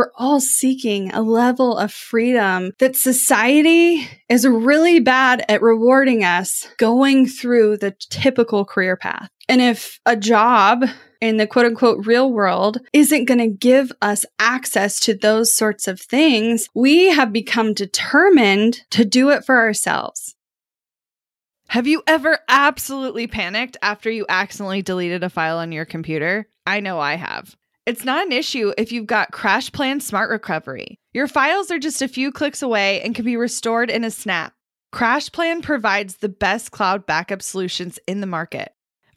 We're all seeking a level of freedom that society is really bad at rewarding us going through the typical career path. And if a job in the quote unquote real world isn't going to give us access to those sorts of things, we have become determined to do it for ourselves. Have you ever absolutely panicked after you accidentally deleted a file on your computer? I know I have. It's not an issue if you've got CrashPlan Smart Recovery. Your files are just a few clicks away and can be restored in a snap. CrashPlan provides the best cloud backup solutions in the market.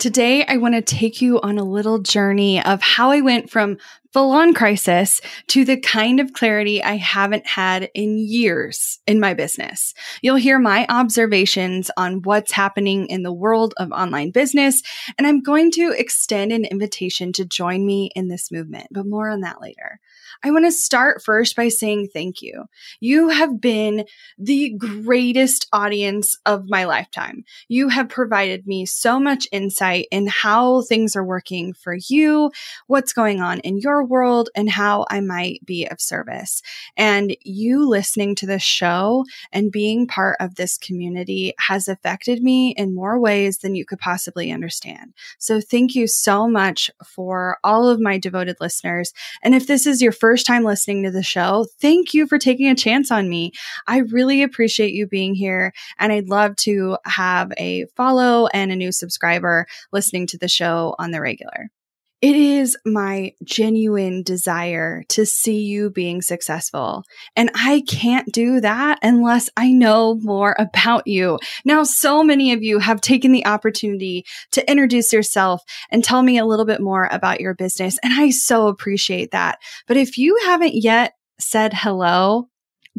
Today, I want to take you on a little journey of how I went from full on crisis to the kind of clarity I haven't had in years in my business. You'll hear my observations on what's happening in the world of online business, and I'm going to extend an invitation to join me in this movement, but more on that later. I want to start first by saying thank you. You have been the greatest audience of my lifetime. You have provided me so much insight in how things are working for you, what's going on in your world, and how I might be of service. And you listening to this show and being part of this community has affected me in more ways than you could possibly understand. So thank you so much for all of my devoted listeners. And if this is your first first time listening to the show, thank you for taking a chance on me. I really appreciate you being here. And I'd love to have a follow and a new subscriber listening to the show on the regular. It is my genuine desire to see you being successful. And I can't do that unless I know more about you. Now, so many of you have taken the opportunity to introduce yourself and tell me a little bit more about your business. And I so appreciate that. But if you haven't yet said hello,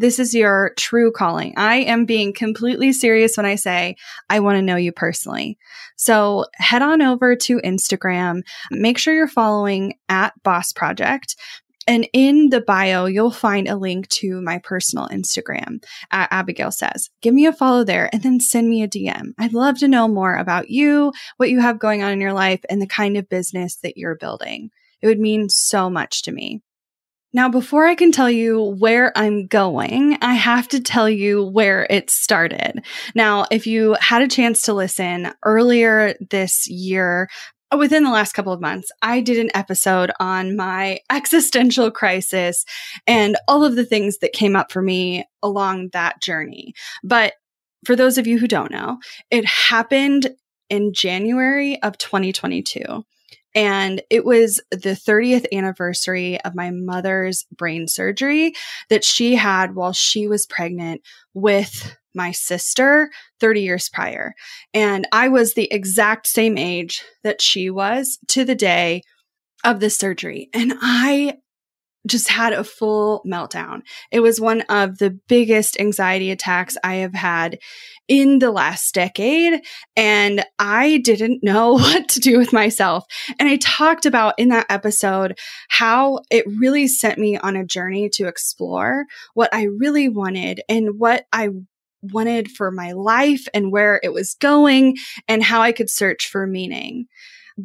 this is your true calling. I am being completely serious when I say I want to know you personally. So head on over to Instagram. Make sure you're following at Boss Project. And in the bio, you'll find a link to my personal Instagram at Abigail Says. Give me a follow there and then send me a DM. I'd love to know more about you, what you have going on in your life, and the kind of business that you're building. It would mean so much to me. Now, before I can tell you where I'm going, I have to tell you where it started. Now, if you had a chance to listen earlier this year, within the last couple of months, I did an episode on my existential crisis and all of the things that came up for me along that journey. But for those of you who don't know, it happened in January of 2022. And it was the 30th anniversary of my mother's brain surgery that she had while she was pregnant with my sister 30 years prior. And I was the exact same age that she was to the day of the surgery. And I just had a full meltdown. It was one of the biggest anxiety attacks I have had in the last decade. And I didn't know what to do with myself. And I talked about in that episode how it really sent me on a journey to explore what I really wanted and what I wanted for my life and where it was going and how I could search for meaning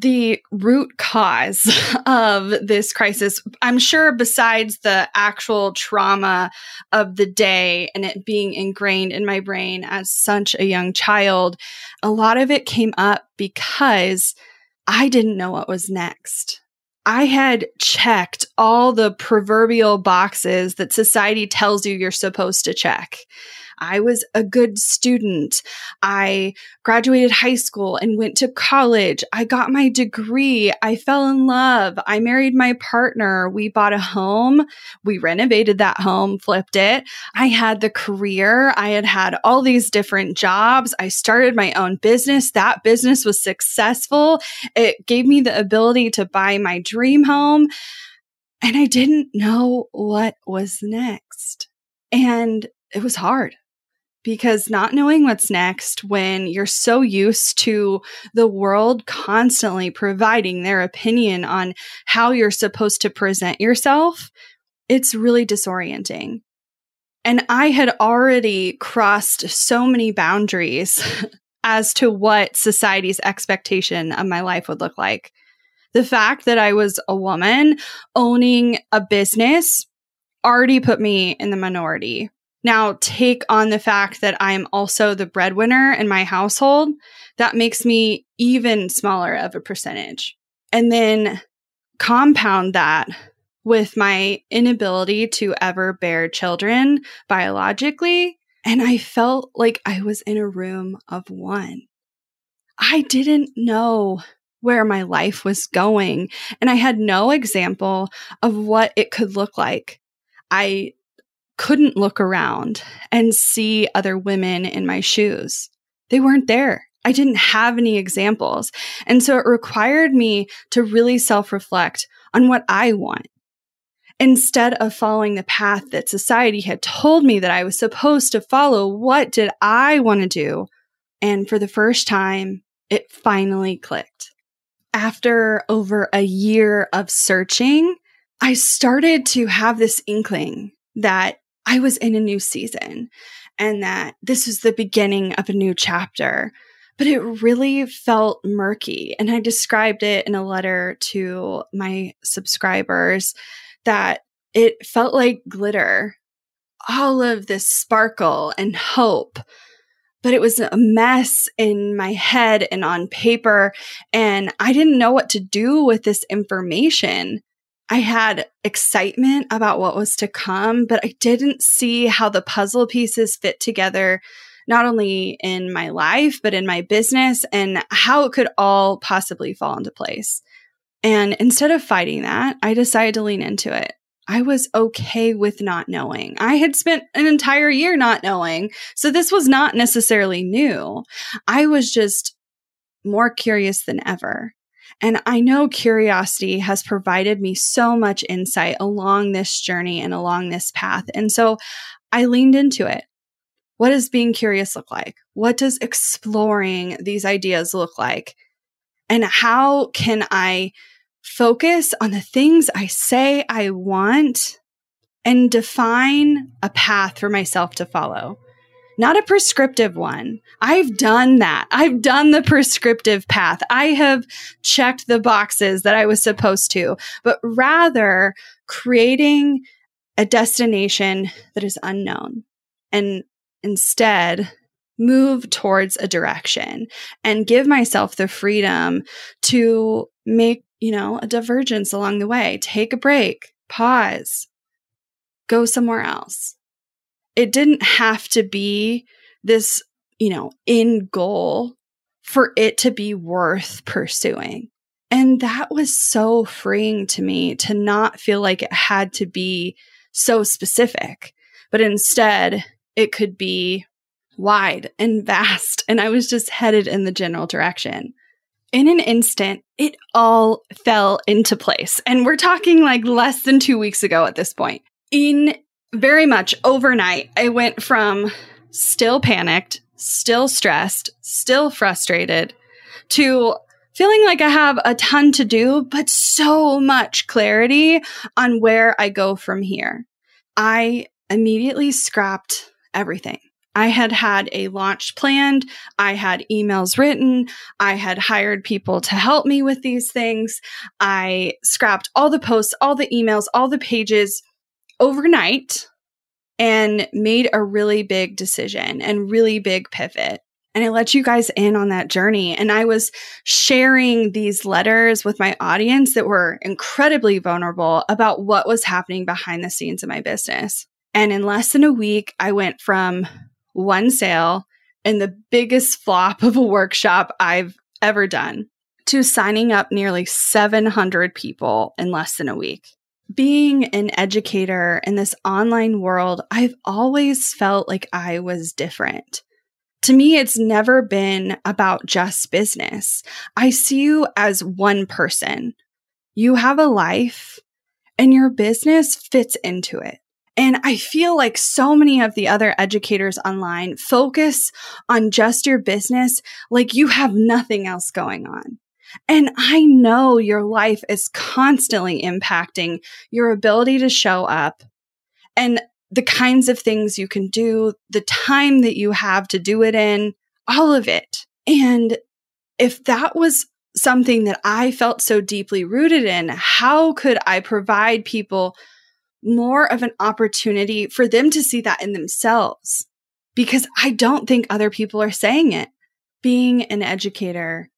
the root cause of this crisis, I'm sure besides the actual trauma of the day and it being ingrained in my brain as such a young child, a lot of it came up because I didn't know what was next. I had checked all the proverbial boxes that society tells you you're supposed to check. I was a good student. I graduated high school and went to college. I got my degree. I fell in love. I married my partner. We bought a home. We renovated that home, flipped it. I had the career. I had had all these different jobs. I started my own business. That business was successful. It gave me the ability to buy my dream home. And I didn't know what was next. And it was hard because not knowing what's next when you're so used to the world constantly providing their opinion on how you're supposed to present yourself, it's really disorienting. And I had already crossed so many boundaries as to what society's expectation of my life would look like. The fact that I was a woman owning a business already put me in the minority. Now, take on the fact that I'm also the breadwinner in my household, that makes me even smaller of a percentage. And then compound that with my inability to ever bear children biologically. And I felt like I was in a room of one. I didn't know where my life was going. And I had no example of what it could look like. I couldn't look around and see other women in my shoes. They weren't there. I didn't have any examples. And so it required me to really self reflect on what I want. Instead of following the path that society had told me that I was supposed to follow, what did I want to do? And for the first time, it finally clicked after over a year of searching, I started to have this inkling that I was in a new season and that this was the beginning of a new chapter. But it really felt murky. And I described it in a letter to my subscribers that it felt like glitter. All of this sparkle and hope but it was a mess in my head and on paper. And I didn't know what to do with this information. I had excitement about what was to come, but I didn't see how the puzzle pieces fit together, not only in my life, but in my business and how it could all possibly fall into place. And instead of fighting that, I decided to lean into it. I was okay with not knowing. I had spent an entire year not knowing. So this was not necessarily new. I was just more curious than ever. And I know curiosity has provided me so much insight along this journey and along this path. And so I leaned into it. What does being curious look like? What does exploring these ideas look like? And how can I focus on the things I say I want and define a path for myself to follow. Not a prescriptive one. I've done that. I've done the prescriptive path. I have checked the boxes that I was supposed to, but rather creating a destination that is unknown and instead move towards a direction and give myself the freedom to make you know, a divergence along the way. Take a break, pause, go somewhere else. It didn't have to be this, you know, end goal for it to be worth pursuing. And that was so freeing to me to not feel like it had to be so specific, but instead it could be wide and vast. And I was just headed in the general direction in an instant, it all fell into place. And we're talking like less than two weeks ago at this point. In very much overnight, I went from still panicked, still stressed, still frustrated to feeling like I have a ton to do, but so much clarity on where I go from here. I immediately scrapped everything. I had had a launch planned. I had emails written. I had hired people to help me with these things. I scrapped all the posts, all the emails, all the pages overnight and made a really big decision and really big pivot. And I let you guys in on that journey. And I was sharing these letters with my audience that were incredibly vulnerable about what was happening behind the scenes of my business. And in less than a week, I went from one sale and the biggest flop of a workshop I've ever done to signing up nearly 700 people in less than a week. Being an educator in this online world, I've always felt like I was different. To me, it's never been about just business. I see you as one person. You have a life and your business fits into it. And I feel like so many of the other educators online focus on just your business like you have nothing else going on. And I know your life is constantly impacting your ability to show up and the kinds of things you can do, the time that you have to do it in, all of it. And if that was something that I felt so deeply rooted in, how could I provide people more of an opportunity for them to see that in themselves? Because I don't think other people are saying it. Being an educator,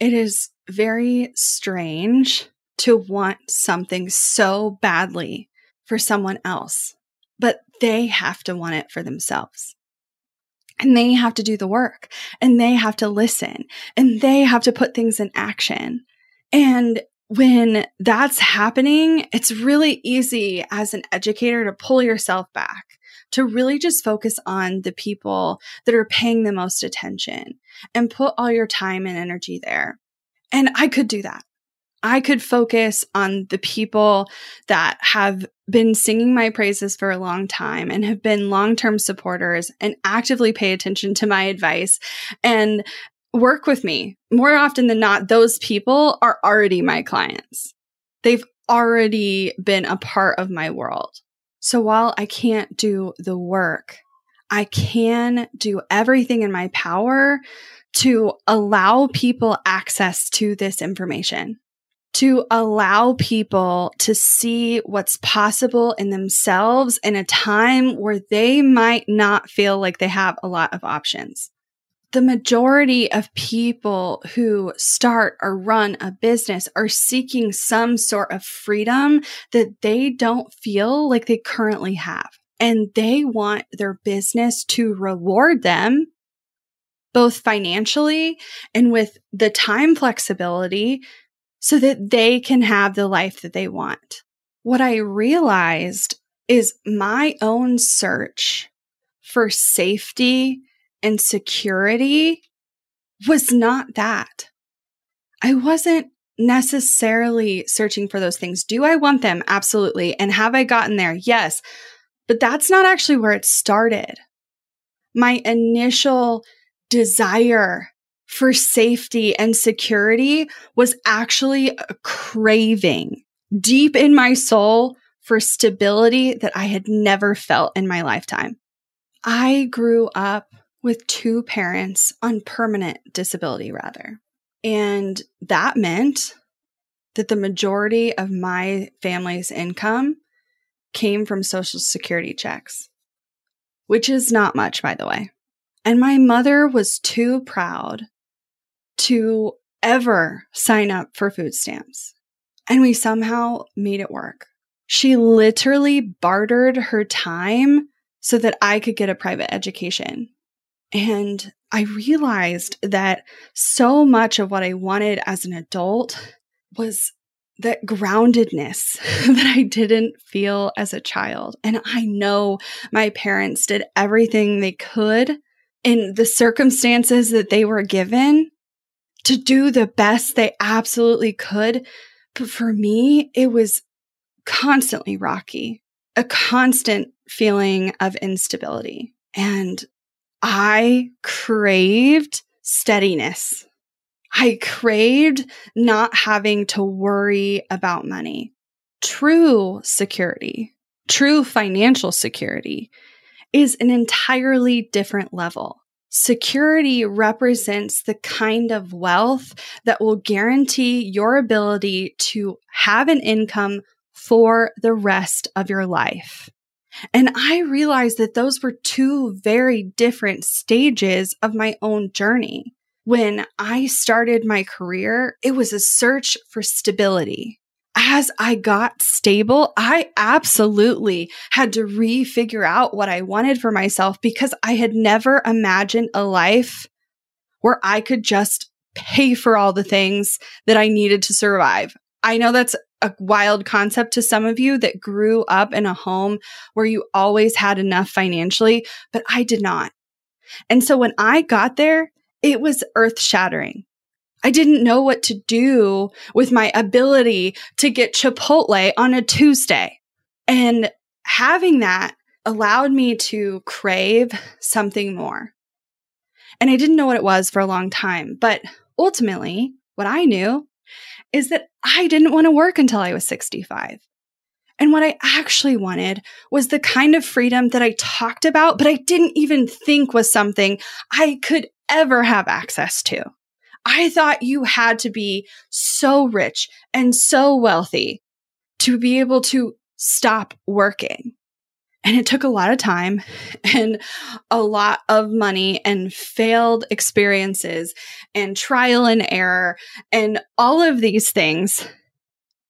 it is very strange to want something so badly for someone else, but they have to want it for themselves and they have to do the work and they have to listen and they have to put things in action. And when that's happening, it's really easy as an educator to pull yourself back, to really just focus on the people that are paying the most attention and put all your time and energy there. And I could do that. I could focus on the people that have been singing my praises for a long time and have been long term supporters and actively pay attention to my advice and work with me. More often than not, those people are already my clients. They've already been a part of my world. So while I can't do the work, I can do everything in my power to allow people access to this information to allow people to see what's possible in themselves in a time where they might not feel like they have a lot of options. The majority of people who start or run a business are seeking some sort of freedom that they don't feel like they currently have. And they want their business to reward them both financially and with the time flexibility so that they can have the life that they want. What I realized is my own search for safety and security was not that. I wasn't necessarily searching for those things. Do I want them? Absolutely. And have I gotten there? Yes. But that's not actually where it started. My initial desire for safety and security was actually a craving deep in my soul for stability that I had never felt in my lifetime. I grew up with two parents on permanent disability, rather. And that meant that the majority of my family's income came from Social Security checks, which is not much, by the way. And my mother was too proud to ever sign up for food stamps. And we somehow made it work. She literally bartered her time so that I could get a private education. And I realized that so much of what I wanted as an adult was that groundedness that I didn't feel as a child. And I know my parents did everything they could in the circumstances that they were given to do the best they absolutely could. But for me, it was constantly rocky, a constant feeling of instability. And I craved steadiness. I craved not having to worry about money. True security, true financial security is an entirely different level. Security represents the kind of wealth that will guarantee your ability to have an income for the rest of your life. And I realized that those were two very different stages of my own journey. When I started my career, it was a search for stability. as I got stable, I absolutely had to refigure out what I wanted for myself because I had never imagined a life where I could just pay for all the things that I needed to survive. I know that's a wild concept to some of you that grew up in a home where you always had enough financially, but I did not. And so when I got there, it was earth shattering. I didn't know what to do with my ability to get Chipotle on a Tuesday. And having that allowed me to crave something more. And I didn't know what it was for a long time. But ultimately, what I knew is that I didn't want to work until I was 65. And what I actually wanted was the kind of freedom that I talked about, but I didn't even think was something I could ever have access to. I thought you had to be so rich and so wealthy to be able to stop working. And it took a lot of time and a lot of money and failed experiences and trial and error and all of these things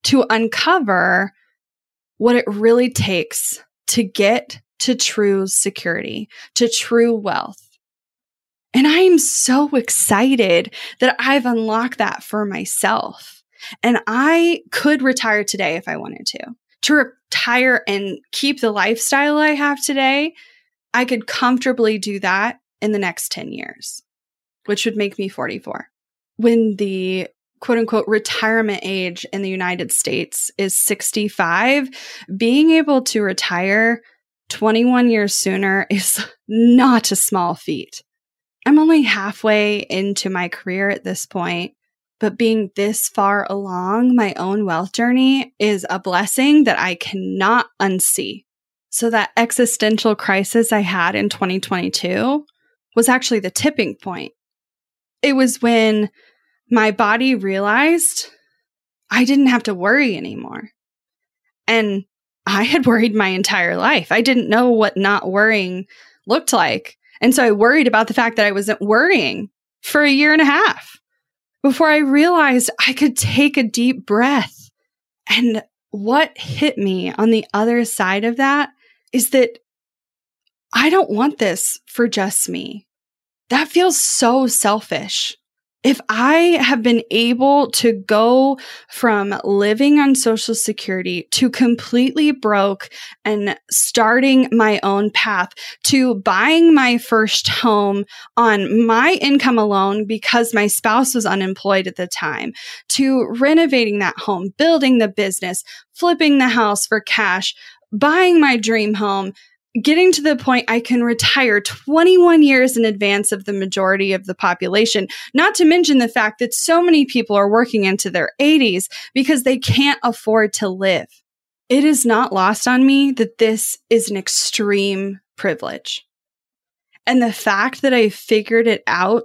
to uncover what it really takes to get to true security, to true wealth. And I am so excited that I've unlocked that for myself. And I could retire today if I wanted to. To retire and keep the lifestyle I have today, I could comfortably do that in the next 10 years, which would make me 44. When the quote unquote retirement age in the United States is 65, being able to retire 21 years sooner is not a small feat. I'm only halfway into my career at this point, but being this far along my own wealth journey is a blessing that I cannot unsee. So, that existential crisis I had in 2022 was actually the tipping point. It was when my body realized I didn't have to worry anymore. And I had worried my entire life. I didn't know what not worrying looked like. And so I worried about the fact that I wasn't worrying for a year and a half before I realized I could take a deep breath. And what hit me on the other side of that is that I don't want this for just me. That feels so selfish if I have been able to go from living on social security to completely broke and starting my own path to buying my first home on my income alone because my spouse was unemployed at the time to renovating that home, building the business, flipping the house for cash, buying my dream home, getting to the point I can retire 21 years in advance of the majority of the population, not to mention the fact that so many people are working into their 80s because they can't afford to live. It is not lost on me that this is an extreme privilege. And the fact that I figured it out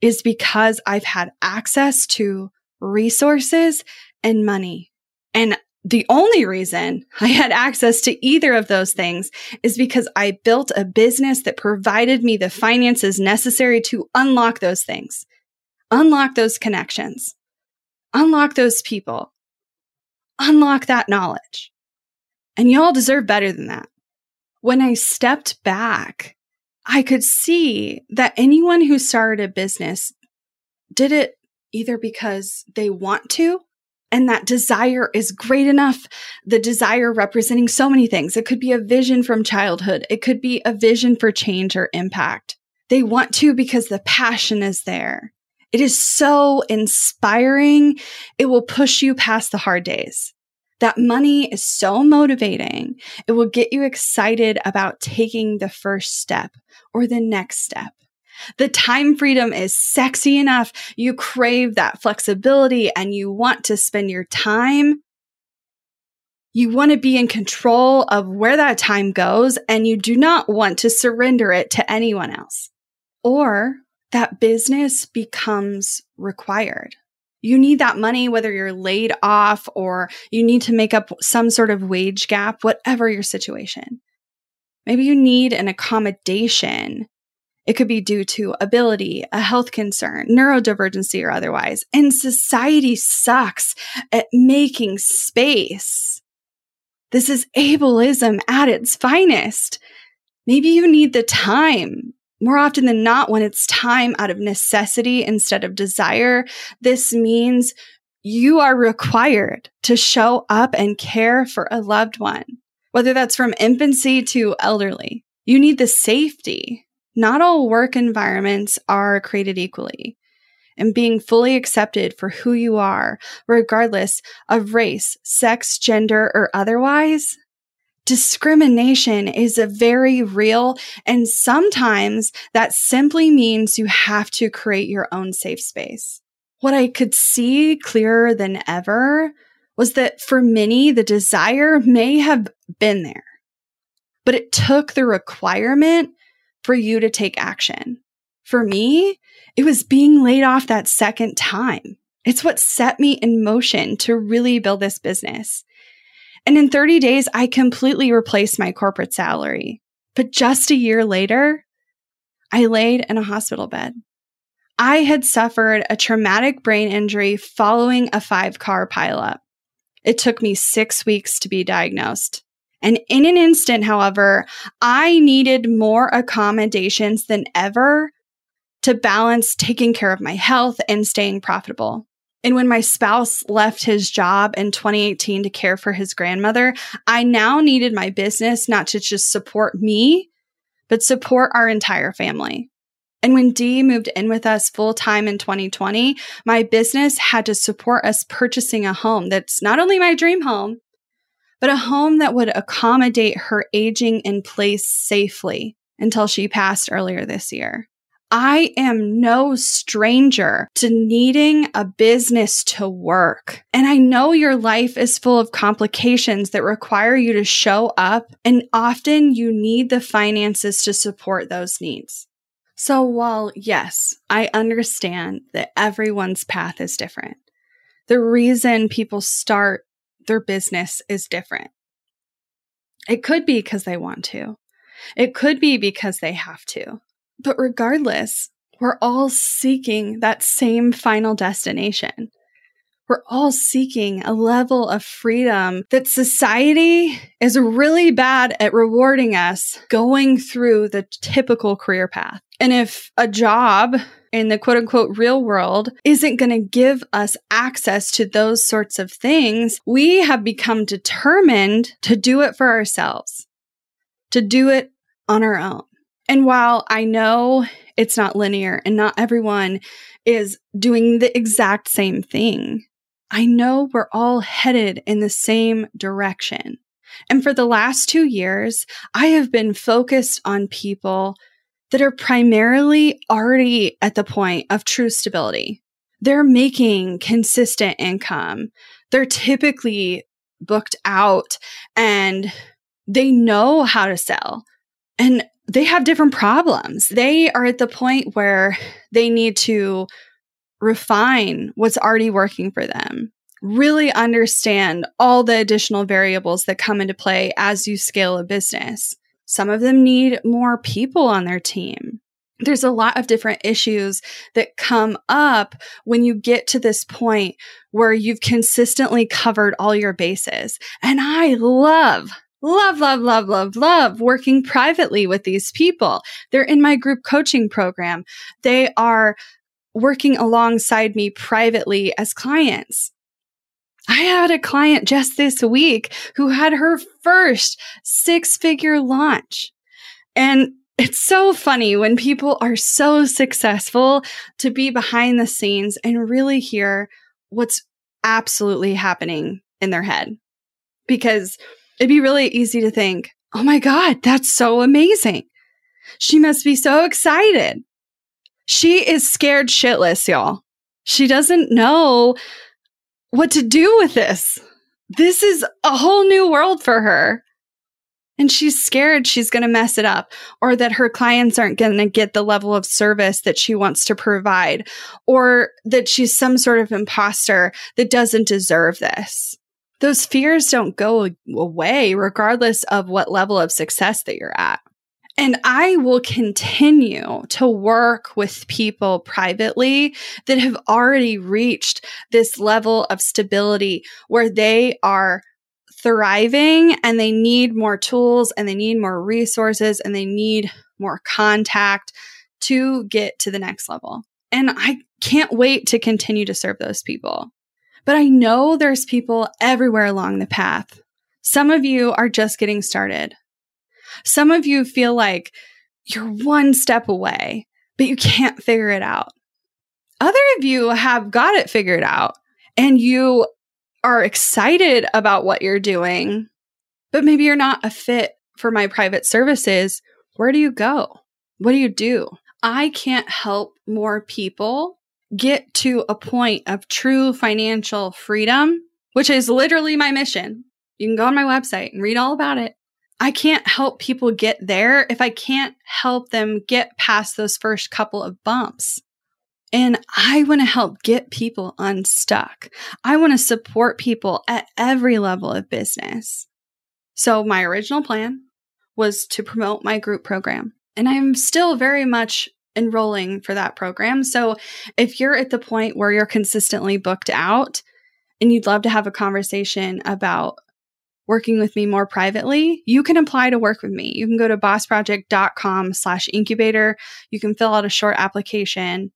is because I've had access to resources and money. And the only reason I had access to either of those things is because I built a business that provided me the finances necessary to unlock those things, unlock those connections, unlock those people, unlock that knowledge. And y'all deserve better than that. When I stepped back, I could see that anyone who started a business did it either because they want to and that desire is great enough. The desire representing so many things. It could be a vision from childhood. It could be a vision for change or impact. They want to because the passion is there. It is so inspiring. It will push you past the hard days. That money is so motivating. It will get you excited about taking the first step or the next step. The time freedom is sexy enough. You crave that flexibility and you want to spend your time. You want to be in control of where that time goes and you do not want to surrender it to anyone else. Or that business becomes required. You need that money, whether you're laid off or you need to make up some sort of wage gap, whatever your situation. Maybe you need an accommodation It could be due to ability, a health concern, neurodivergency, or otherwise. And society sucks at making space. This is ableism at its finest. Maybe you need the time. More often than not, when it's time out of necessity instead of desire, this means you are required to show up and care for a loved one, whether that's from infancy to elderly. You need the safety. Not all work environments are created equally. And being fully accepted for who you are, regardless of race, sex, gender, or otherwise, discrimination is a very real. And sometimes that simply means you have to create your own safe space. What I could see clearer than ever was that for many, the desire may have been there, but it took the requirement for you to take action. For me, it was being laid off that second time. It's what set me in motion to really build this business. And in 30 days, I completely replaced my corporate salary. But just a year later, I laid in a hospital bed. I had suffered a traumatic brain injury following a five car pileup. It took me six weeks to be diagnosed. And in an instant, however, I needed more accommodations than ever to balance taking care of my health and staying profitable. And when my spouse left his job in 2018 to care for his grandmother, I now needed my business not to just support me, but support our entire family. And when Dee moved in with us full time in 2020, my business had to support us purchasing a home that's not only my dream home, but a home that would accommodate her aging in place safely until she passed earlier this year. I am no stranger to needing a business to work. And I know your life is full of complications that require you to show up, and often you need the finances to support those needs. So, while yes, I understand that everyone's path is different, the reason people start their business is different. It could be because they want to, it could be because they have to. But regardless, we're all seeking that same final destination. We're all seeking a level of freedom that society is really bad at rewarding us going through the typical career path. And if a job in the quote unquote real world isn't going to give us access to those sorts of things, we have become determined to do it for ourselves, to do it on our own. And while I know it's not linear and not everyone is doing the exact same thing, I know we're all headed in the same direction. And for the last two years, I have been focused on people that are primarily already at the point of true stability. They're making consistent income. They're typically booked out and they know how to sell and they have different problems. They are at the point where they need to refine what's already working for them. Really understand all the additional variables that come into play as you scale a business. Some of them need more people on their team. There's a lot of different issues that come up when you get to this point where you've consistently covered all your bases. And I love, love, love, love, love, love working privately with these people. They're in my group coaching program. They are working alongside me privately as clients. I had a client just this week who had her first six figure launch. And it's so funny when people are so successful to be behind the scenes and really hear what's absolutely happening in their head. Because it'd be really easy to think, oh my God, that's so amazing. She must be so excited. She is scared shitless, y'all. She doesn't know what to do with this. This is a whole new world for her. And she's scared she's going to mess it up or that her clients aren't going to get the level of service that she wants to provide or that she's some sort of imposter that doesn't deserve this. Those fears don't go away regardless of what level of success that you're at. And I will continue to work with people privately that have already reached this level of stability where they are thriving and they need more tools and they need more resources and they need more contact to get to the next level. And I can't wait to continue to serve those people. But I know there's people everywhere along the path. Some of you are just getting started. Some of you feel like you're one step away, but you can't figure it out. Other of you have got it figured out and you are excited about what you're doing, but maybe you're not a fit for my private services. Where do you go? What do you do? I can't help more people get to a point of true financial freedom, which is literally my mission. You can go on my website and read all about it. I can't help people get there if I can't help them get past those first couple of bumps. And I want to help get people unstuck. I want to support people at every level of business. So my original plan was to promote my group program. And I'm still very much enrolling for that program. So if you're at the point where you're consistently booked out and you'd love to have a conversation about working with me more privately, you can apply to work with me. You can go to bossproject.com slash incubator. You can fill out a short application.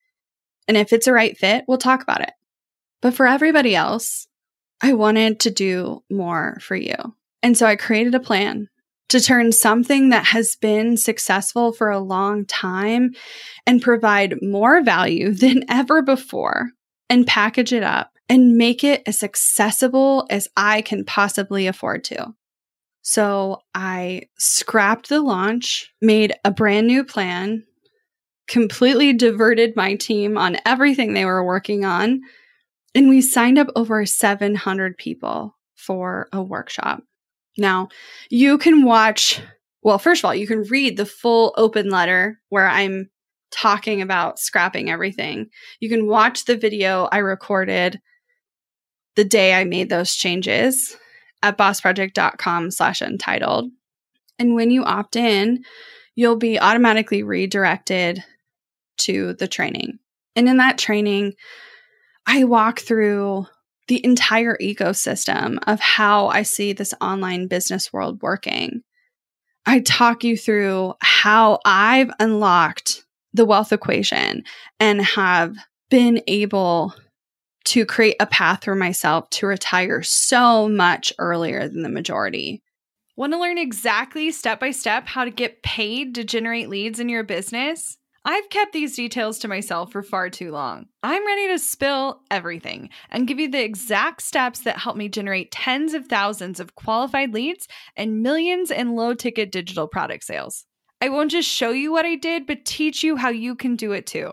And if it's a right fit, we'll talk about it. But for everybody else, I wanted to do more for you. And so I created a plan to turn something that has been successful for a long time and provide more value than ever before and package it up and make it as accessible as I can possibly afford to. So I scrapped the launch, made a brand new plan, completely diverted my team on everything they were working on, and we signed up over 700 people for a workshop. Now, you can watch, well, first of all, you can read the full open letter where I'm talking about scrapping everything. You can watch the video I recorded the day I made those changes at bossproject.com slash untitled. And when you opt in, you'll be automatically redirected to the training. And in that training, I walk through the entire ecosystem of how I see this online business world working. I talk you through how I've unlocked the wealth equation and have been able to create a path for myself to retire so much earlier than the majority. Want to learn exactly step by step how to get paid to generate leads in your business? I've kept these details to myself for far too long. I'm ready to spill everything and give you the exact steps that help me generate tens of thousands of qualified leads and millions in low ticket digital product sales. I won't just show you what I did, but teach you how you can do it too.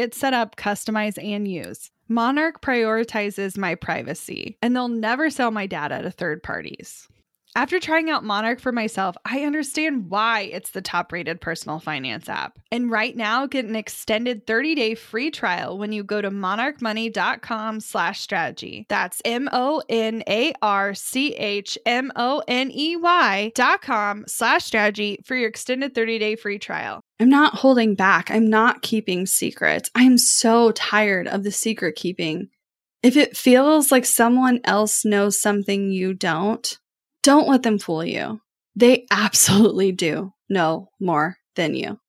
get set up, customize, and use. Monarch prioritizes my privacy, and they'll never sell my data to third parties. After trying out Monarch for myself, I understand why it's the top rated personal finance app. And right now, get an extended 30 day free trial when you go to monarchmoney.com slash strategy. That's M O N A R C H M O N E Y dot com slash strategy for your extended 30 day free trial. I'm not holding back. I'm not keeping secrets. I am so tired of the secret keeping. If it feels like someone else knows something you don't, don't let them fool you. They absolutely do know more than you.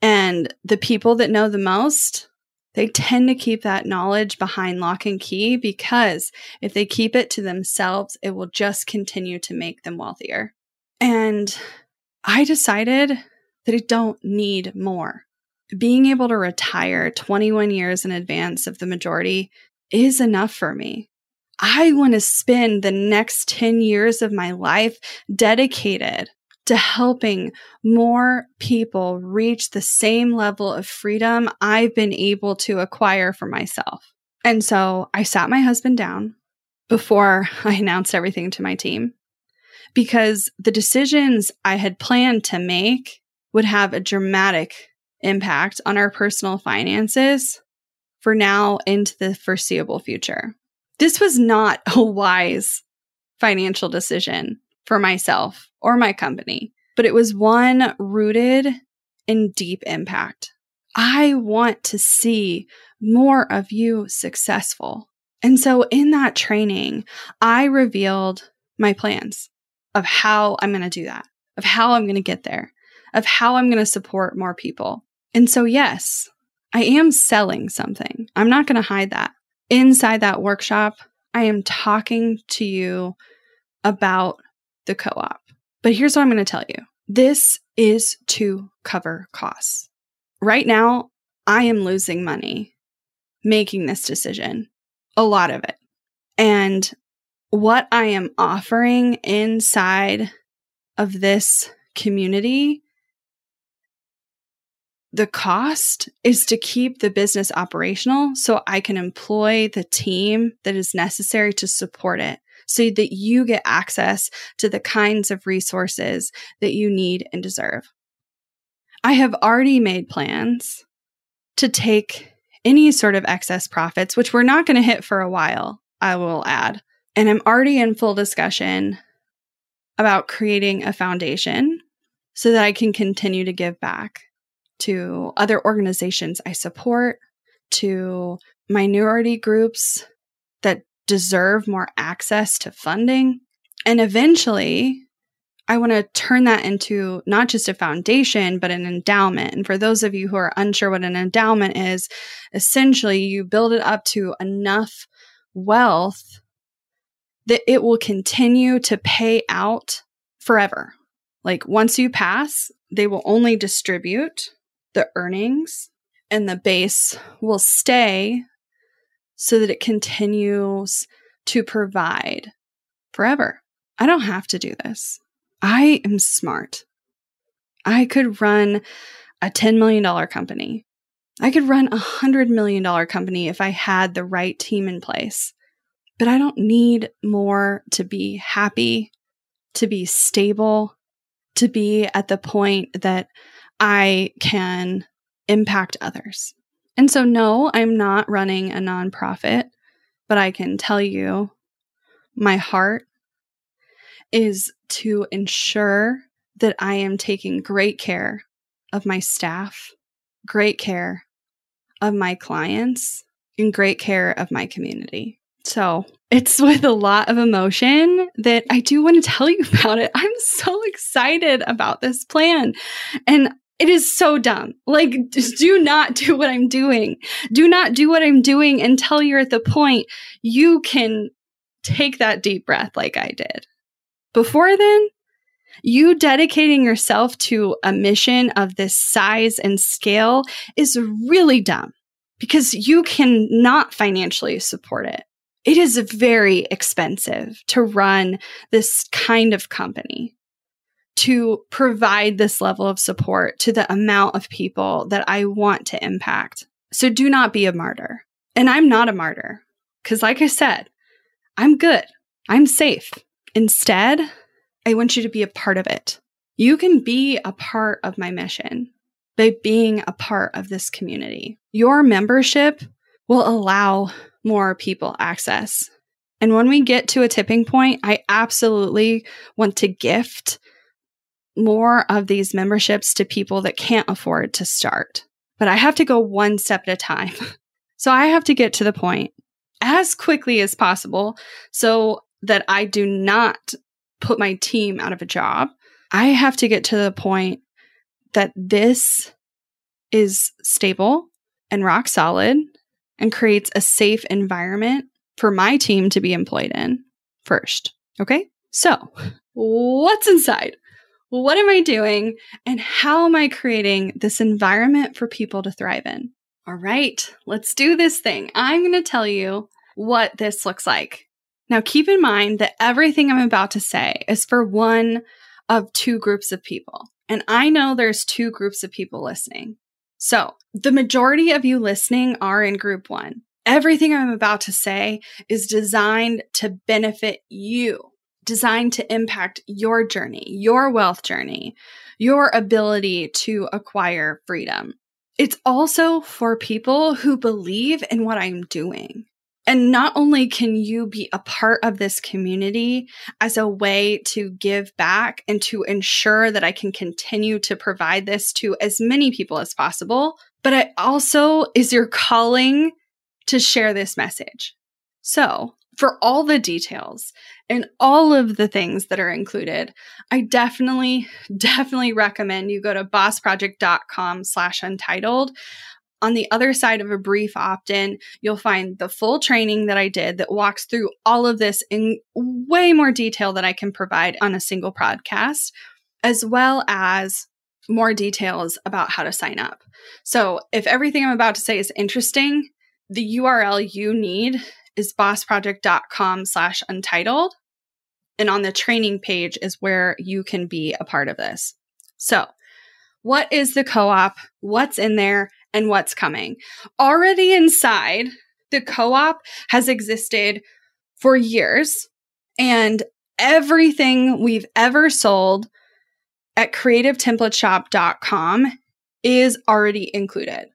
And the people that know the most, they tend to keep that knowledge behind lock and key because if they keep it to themselves, it will just continue to make them wealthier. And I decided that I don't need more. Being able to retire 21 years in advance of the majority is enough for me. I want to spend the next 10 years of my life dedicated to helping more people reach the same level of freedom I've been able to acquire for myself. And so I sat my husband down before I announced everything to my team because the decisions I had planned to make would have a dramatic impact on our personal finances for now into the foreseeable future. This was not a wise financial decision for myself or my company, but it was one rooted in deep impact. I want to see more of you successful. And so in that training, I revealed my plans of how I'm going to do that, of how I'm going to get there, of how I'm going to support more people. And so, yes, I am selling something. I'm not going to hide that inside that workshop, I am talking to you about the co op. But here's what I'm going to tell you this is to cover costs. Right now, I am losing money making this decision, a lot of it. And what I am offering inside of this community the cost is to keep the business operational so I can employ the team that is necessary to support it so that you get access to the kinds of resources that you need and deserve. I have already made plans to take any sort of excess profits, which we're not going to hit for a while, I will add. And I'm already in full discussion about creating a foundation so that I can continue to give back to other organizations I support, to minority groups that deserve more access to funding. And eventually, I want to turn that into not just a foundation, but an endowment. And for those of you who are unsure what an endowment is, essentially you build it up to enough wealth that it will continue to pay out forever. Like once you pass, they will only distribute the earnings and the base will stay so that it continues to provide forever. I don't have to do this. I am smart. I could run a $10 million company. I could run a $100 million company if I had the right team in place. But I don't need more to be happy, to be stable, to be at the point that I can impact others. And so, no, I'm not running a nonprofit, but I can tell you my heart is to ensure that I am taking great care of my staff, great care of my clients, and great care of my community. So it's with a lot of emotion that I do want to tell you about it. I'm so excited about this plan. And it is so dumb. Like, just do not do what I'm doing. Do not do what I'm doing until you're at the point you can take that deep breath like I did. Before then, you dedicating yourself to a mission of this size and scale is really dumb because you cannot financially support it. It is very expensive to run this kind of company, to provide this level of support to the amount of people that I want to impact. So do not be a martyr. And I'm not a martyr because, like I said, I'm good. I'm safe. Instead, I want you to be a part of it. You can be a part of my mission by being a part of this community. Your membership will allow more people access. And when we get to a tipping point, I absolutely want to gift more of these memberships to people that can't afford to start. But I have to go one step at a time. So I have to get to the point as quickly as possible so that I do not put my team out of a job. I have to get to the point that this is stable and rock solid and creates a safe environment for my team to be employed in first. Okay. So, what's inside? Well, what am I doing? And how am I creating this environment for people to thrive in? All right, let's do this thing. I'm going to tell you what this looks like. Now, keep in mind that everything I'm about to say is for one of two groups of people. And I know there's two groups of people listening. So the majority of you listening are in group one. Everything I'm about to say is designed to benefit you, designed to impact your journey, your wealth journey, your ability to acquire freedom. It's also for people who believe in what I'm doing. And not only can you be a part of this community as a way to give back and to ensure that I can continue to provide this to as many people as possible, but it also is your calling to share this message. So, for all the details and all of the things that are included, I definitely, definitely recommend you go to bossproject.com slash untitled. On the other side of a brief opt in, you'll find the full training that I did that walks through all of this in way more detail than I can provide on a single podcast, as well as more details about how to sign up. So, if everything I'm about to say is interesting, the URL you need is bossproject.com slash untitled. And on the training page is where you can be a part of this. So, what is the co op? What's in there? and what's coming. Already inside, the co op has existed for years, and everything we've ever sold at creativetemplateshop.com is already included.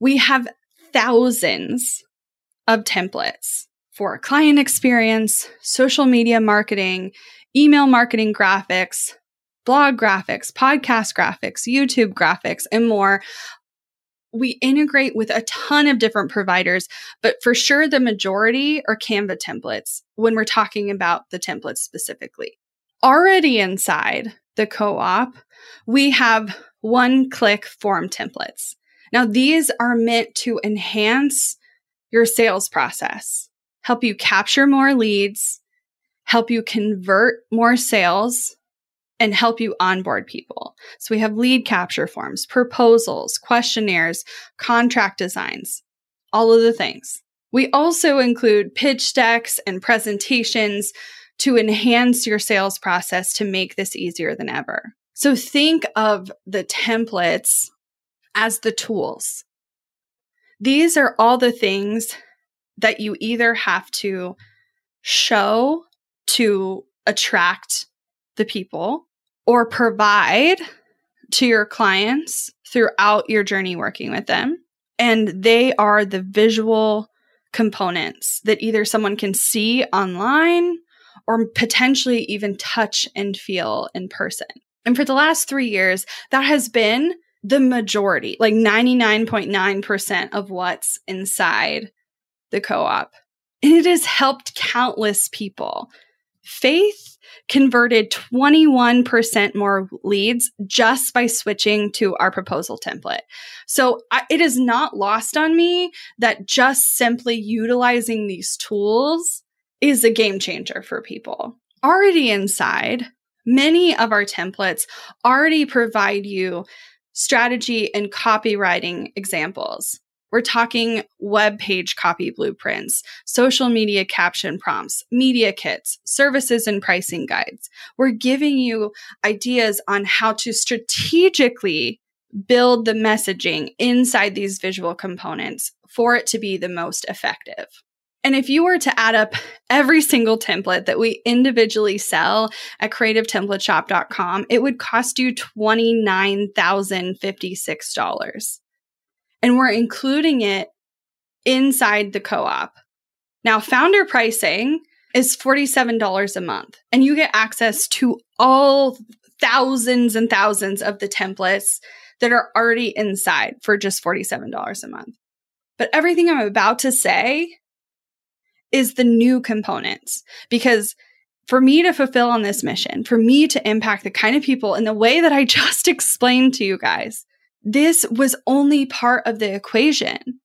We have thousands of templates for client experience, social media marketing, email marketing graphics, blog graphics, podcast graphics, YouTube graphics, and more we integrate with a ton of different providers, but for sure the majority are Canva templates when we're talking about the templates specifically. Already inside the co op, we have one click form templates. Now, these are meant to enhance your sales process, help you capture more leads, help you convert more sales, and help you onboard people. So we have lead capture forms, proposals, questionnaires, contract designs, all of the things. We also include pitch decks and presentations to enhance your sales process to make this easier than ever. So think of the templates as the tools. These are all the things that you either have to show to attract the people or provide to your clients throughout your journey working with them. And they are the visual components that either someone can see online or potentially even touch and feel in person. And for the last three years, that has been the majority, like 99.9% of what's inside the co op. And it has helped countless people. Faith converted 21% more leads just by switching to our proposal template. So I, it is not lost on me that just simply utilizing these tools is a game changer for people. Already inside, many of our templates already provide you strategy and copywriting examples. We're talking web page copy blueprints, social media caption prompts, media kits, services and pricing guides. We're giving you ideas on how to strategically build the messaging inside these visual components for it to be the most effective. And if you were to add up every single template that we individually sell at creativetemplateshop.com, it would cost you $29,056 and we're including it inside the co op. Now, founder pricing is $47 a month, and you get access to all thousands and thousands of the templates that are already inside for just $47 a month. But everything I'm about to say is the new components because for me to fulfill on this mission, for me to impact the kind of people in the way that I just explained to you guys, this was only part of the equation.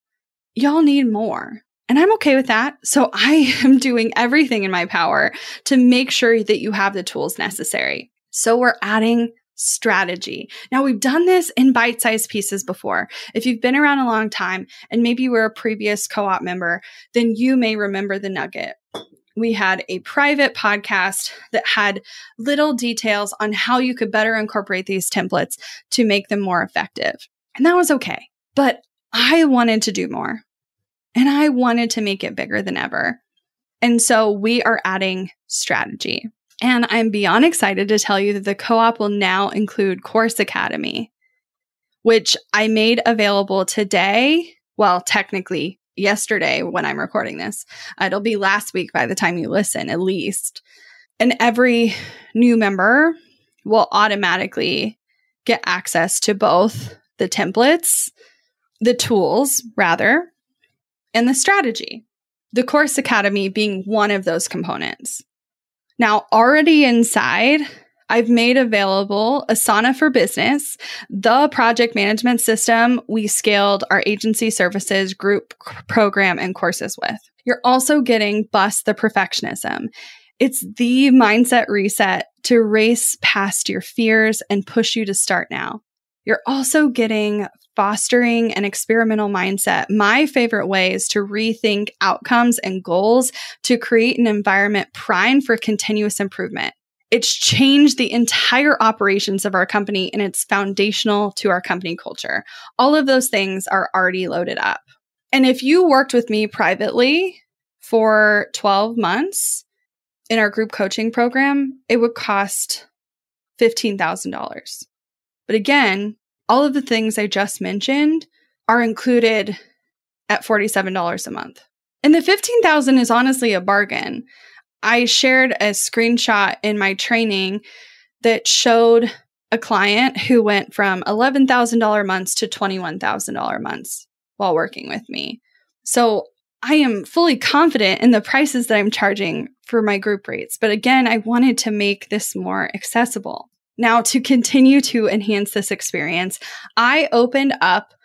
Y'all need more. And I'm okay with that. So I am doing everything in my power to make sure that you have the tools necessary. So we're adding strategy. Now we've done this in bite-sized pieces before. If you've been around a long time and maybe you were a previous co-op member, then you may remember the nugget we had a private podcast that had little details on how you could better incorporate these templates to make them more effective. And that was okay. But I wanted to do more and I wanted to make it bigger than ever. And so we are adding strategy. And I'm beyond excited to tell you that the co op will now include Course Academy, which I made available today. Well, technically yesterday when I'm recording this. Uh, it'll be last week by the time you listen, at least. And every new member will automatically get access to both the templates, the tools, rather, and the strategy. The Course Academy being one of those components. Now, already inside, I've made available Asana for Business, the project management system we scaled our agency services group program and courses with. You're also getting Bust the Perfectionism. It's the mindset reset to race past your fears and push you to start now. You're also getting fostering an experimental mindset. My favorite way is to rethink outcomes and goals to create an environment primed for continuous improvement. It's changed the entire operations of our company and it's foundational to our company culture. All of those things are already loaded up. And if you worked with me privately for 12 months in our group coaching program, it would cost $15,000. But again, all of the things I just mentioned are included at $47 a month. And the 15,000 is honestly a bargain. I shared a screenshot in my training that showed a client who went from $11,000 months to $21,000 months while working with me. So I am fully confident in the prices that I'm charging for my group rates. But again, I wanted to make this more accessible. Now, to continue to enhance this experience, I opened up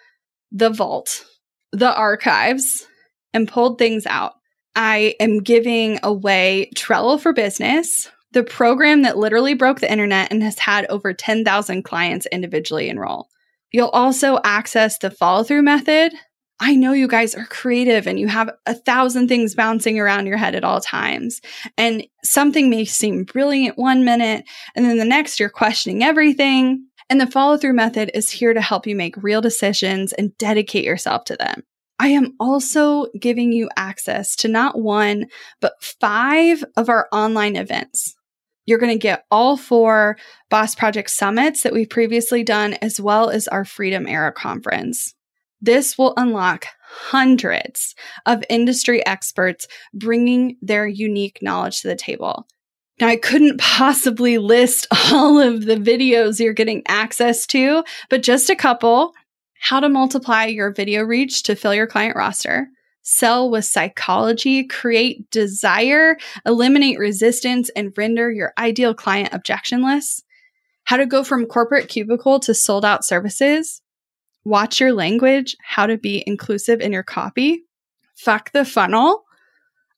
the vault, the archives, and pulled things out. I am giving away Trello for Business, the program that literally broke the internet and has had over 10,000 clients individually enroll. You'll also access the follow through method. I know you guys are creative and you have a thousand things bouncing around your head at all times. And something may seem brilliant one minute, and then the next you're questioning everything. And the follow through method is here to help you make real decisions and dedicate yourself to them. I am also giving you access to not one, but five of our online events. You're going to get all four Boss Project summits that we've previously done, as well as our Freedom Era conference. This will unlock hundreds of industry experts bringing their unique knowledge to the table. Now, I couldn't possibly list all of the videos you're getting access to, but just a couple. How to multiply your video reach to fill your client roster, sell with psychology, create desire, eliminate resistance, and render your ideal client objectionless, how to go from corporate cubicle to sold out services, watch your language, how to be inclusive in your copy, fuck the funnel,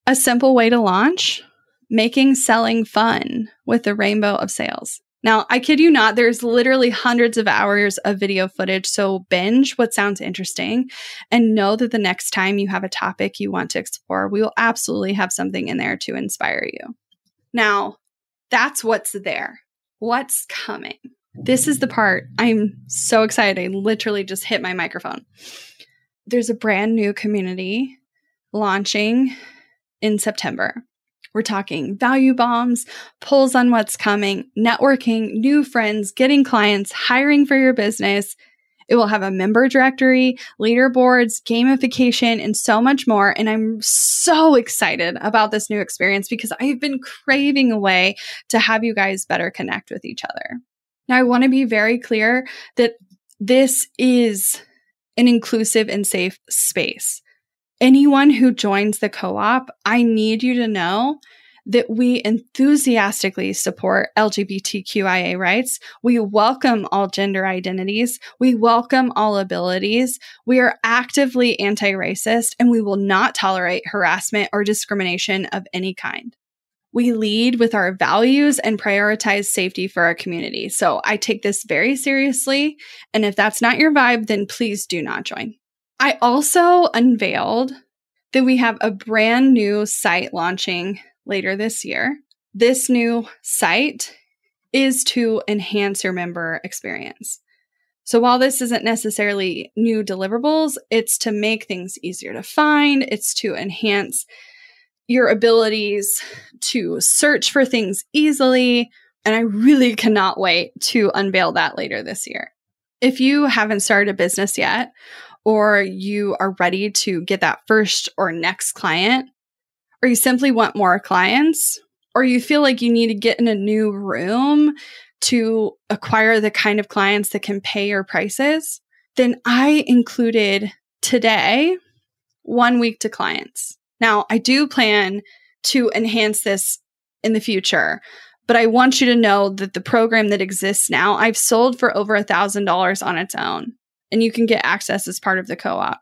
a simple way to launch, making selling fun with the rainbow of sales. Now, I kid you not, there's literally hundreds of hours of video footage. So binge what sounds interesting and know that the next time you have a topic you want to explore, we will absolutely have something in there to inspire you. Now, that's what's there. What's coming? This is the part I'm so excited. I literally just hit my microphone. There's a brand new community launching in September. We're talking value bombs, pulls on what's coming, networking, new friends, getting clients, hiring for your business. It will have a member directory, leaderboards, gamification, and so much more. And I'm so excited about this new experience because I've been craving a way to have you guys better connect with each other. Now, I want to be very clear that this is an inclusive and safe space anyone who joins the co op, I need you to know that we enthusiastically support LGBTQIA rights. We welcome all gender identities. We welcome all abilities. We are actively anti racist and we will not tolerate harassment or discrimination of any kind. We lead with our values and prioritize safety for our community. So I take this very seriously. And if that's not your vibe, then please do not join. I also unveiled that we have a brand new site launching later this year. This new site is to enhance your member experience. So while this isn't necessarily new deliverables, it's to make things easier to find, it's to enhance your abilities to search for things easily. And I really cannot wait to unveil that later this year. If you haven't started a business yet, or you are ready to get that first or next client, or you simply want more clients, or you feel like you need to get in a new room to acquire the kind of clients that can pay your prices, then I included today one week to clients. Now, I do plan to enhance this in the future, but I want you to know that the program that exists now, I've sold for over a $1,000 on its own and you can get access as part of the co op.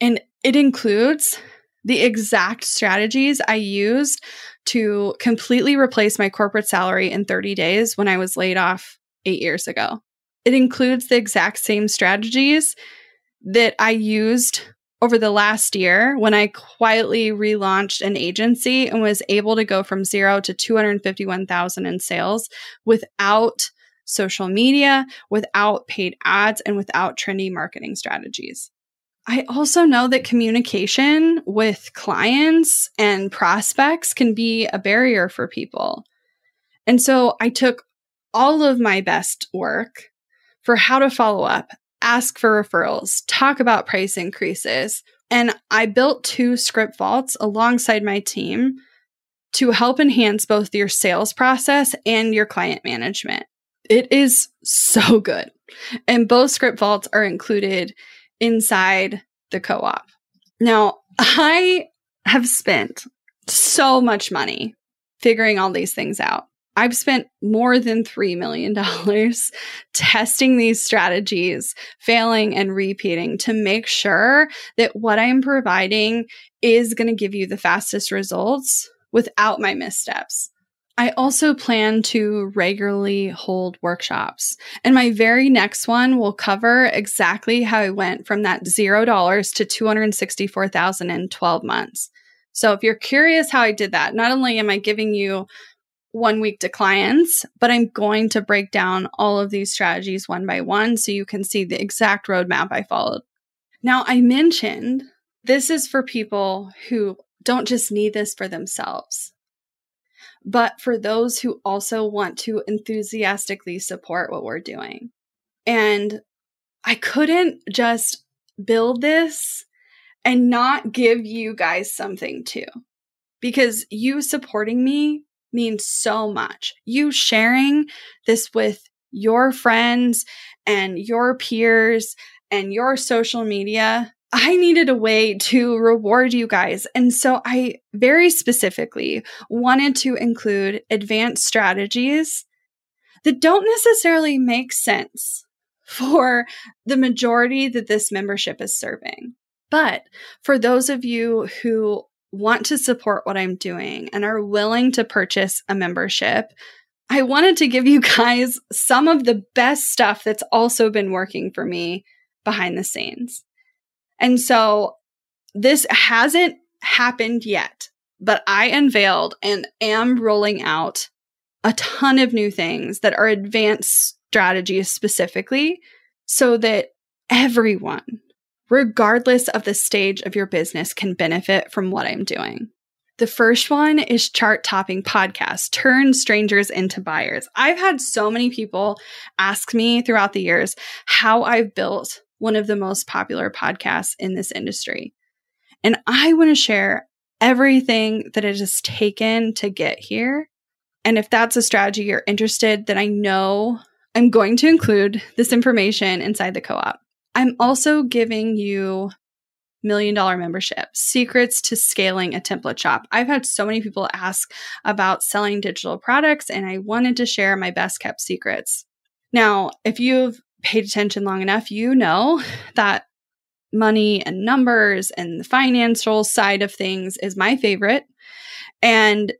And it includes the exact strategies I used to completely replace my corporate salary in 30 days when I was laid off eight years ago. It includes the exact same strategies that I used over the last year when I quietly relaunched an agency and was able to go from zero to 251,000 in sales without social media, without paid ads, and without trendy marketing strategies. I also know that communication with clients and prospects can be a barrier for people. And so I took all of my best work for how to follow up, ask for referrals, talk about price increases, and I built two script vaults alongside my team to help enhance both your sales process and your client management. It is so good. And both script vaults are included inside the co op. Now, I have spent so much money figuring all these things out. I've spent more than $3 million testing these strategies, failing and repeating to make sure that what I'm providing is going to give you the fastest results without my missteps. I also plan to regularly hold workshops. And my very next one will cover exactly how I went from that $0 to 264,000 in 12 months. So if you're curious how I did that, not only am I giving you one week to clients, but I'm going to break down all of these strategies one by one so you can see the exact roadmap I followed. Now, I mentioned this is for people who don't just need this for themselves but for those who also want to enthusiastically support what we're doing. And I couldn't just build this and not give you guys something too. Because you supporting me means so much. You sharing this with your friends and your peers and your social media. I needed a way to reward you guys. And so I very specifically wanted to include advanced strategies that don't necessarily make sense for the majority that this membership is serving. But for those of you who want to support what I'm doing and are willing to purchase a membership, I wanted to give you guys some of the best stuff that's also been working for me behind the scenes. And so this hasn't happened yet, but I unveiled and am rolling out a ton of new things that are advanced strategies specifically so that everyone, regardless of the stage of your business, can benefit from what I'm doing. The first one is chart topping podcast, turn strangers into buyers. I've had so many people ask me throughout the years how I've built one of the most popular podcasts in this industry. And I want to share everything that it has taken to get here. And if that's a strategy you're interested, then I know I'm going to include this information inside the co op. I'm also giving you million dollar membership, secrets to scaling a template shop. I've had so many people ask about selling digital products, and I wanted to share my best kept secrets. Now, if you've paid attention long enough, you know that money and numbers and the financial side of things is my favorite. And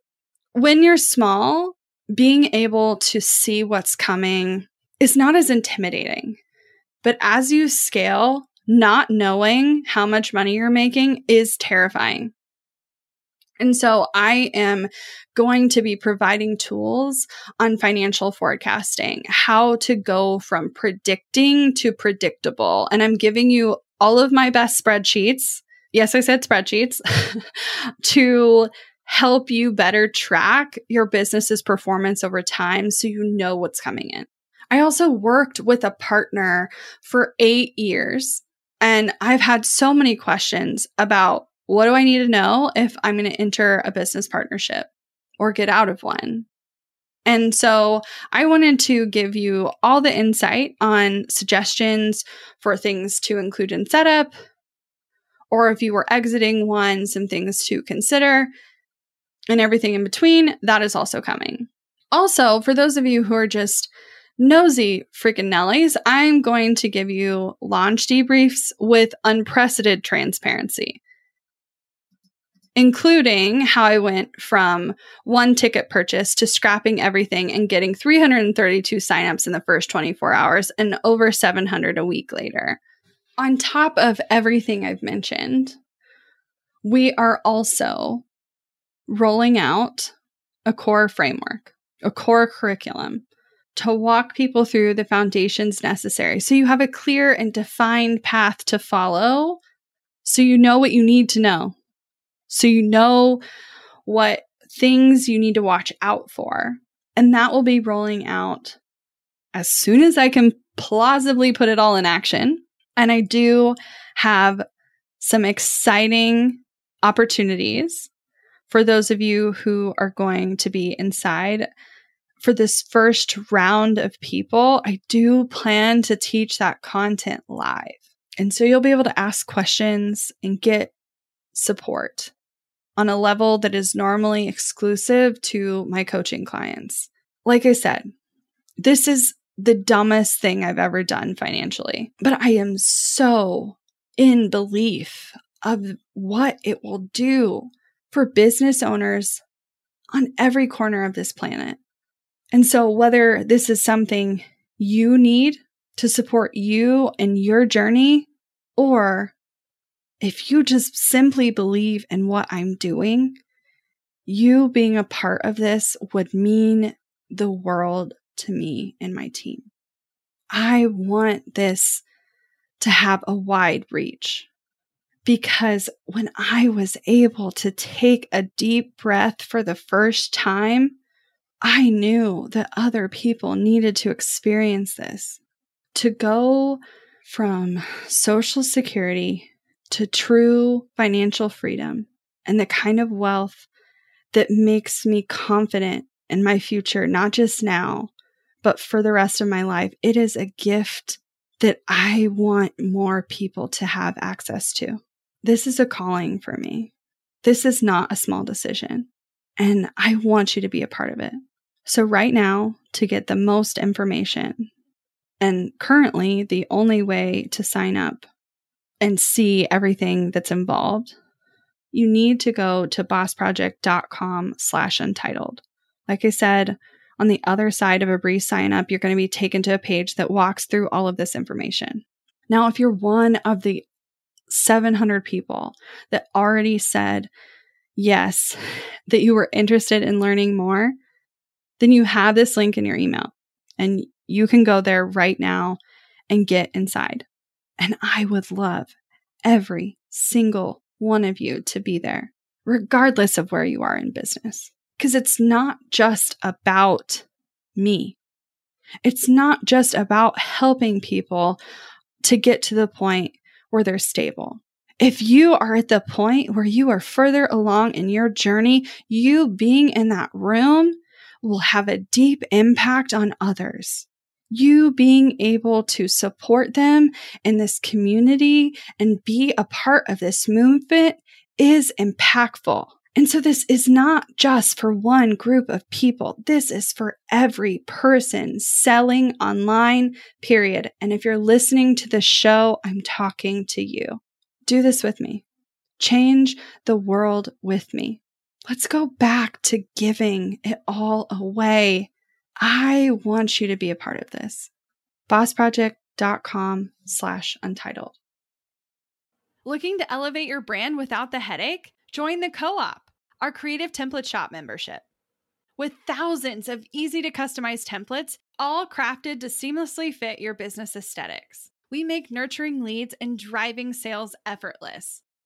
when you're small, being able to see what's coming is not as intimidating. But as you scale, not knowing how much money you're making is terrifying. And so I am going to be providing tools on financial forecasting, how to go from predicting to predictable. And I'm giving you all of my best spreadsheets. Yes, I said spreadsheets to help you better track your business's performance over time so you know what's coming in. I also worked with a partner for eight years and I've had so many questions about what do I need to know if I'm going to enter a business partnership or get out of one? And so I wanted to give you all the insight on suggestions for things to include in setup, or if you were exiting one, some things to consider, and everything in between. That is also coming. Also, for those of you who are just nosy freaking Nellies, I'm going to give you launch debriefs with unprecedented transparency, including how I went from one ticket purchase to scrapping everything and getting 332 signups in the first 24 hours and over 700 a week later. On top of everything I've mentioned, we are also rolling out a core framework, a core curriculum to walk people through the foundations necessary. So you have a clear and defined path to follow. So you know what you need to know. So you know what things you need to watch out for. And that will be rolling out as soon as I can plausibly put it all in action. And I do have some exciting opportunities for those of you who are going to be inside for this first round of people, I do plan to teach that content live. And so you'll be able to ask questions and get support on a level that is normally exclusive to my coaching clients. Like I said, this is the dumbest thing I've ever done financially, but I am so in belief of what it will do for business owners on every corner of this planet. And so, whether this is something you need to support you and your journey, or if you just simply believe in what I'm doing, you being a part of this would mean the world to me and my team. I want this to have a wide reach because when I was able to take a deep breath for the first time, I knew that other people needed to experience this. To go from social security to true financial freedom and the kind of wealth that makes me confident in my future, not just now, but for the rest of my life. It is a gift that I want more people to have access to. This is a calling for me. This is not a small decision, and I want you to be a part of it. So, right now, to get the most information, and currently the only way to sign up and see everything that's involved, you need to go to bossproject.com slash untitled. Like I said, on the other side of a brief sign up, you're going to be taken to a page that walks through all of this information. Now, if you're one of the 700 people that already said yes, that you were interested in learning more, then you have this link in your email and you can go there right now and get inside. And I would love every single one of you to be there, regardless of where you are in business. Because it's not just about me. It's not just about helping people to get to the point where they're stable. If you are at the point where you are further along in your journey, you being in that room will have a deep impact on others. You being able to support them in this community and be a part of this movement is impactful. And so this is not just for one group of people. This is for every person selling online, period. And if you're listening to the show, I'm talking to you. Do this with me. Change the world with me. Let's go back to giving it all away. I want you to be a part of this. bossproject.com slash untitled. Looking to elevate your brand without the headache? Join the co-op our creative template shop membership. With thousands of easy to customize templates, all crafted to seamlessly fit your business aesthetics, we make nurturing leads and driving sales effortless.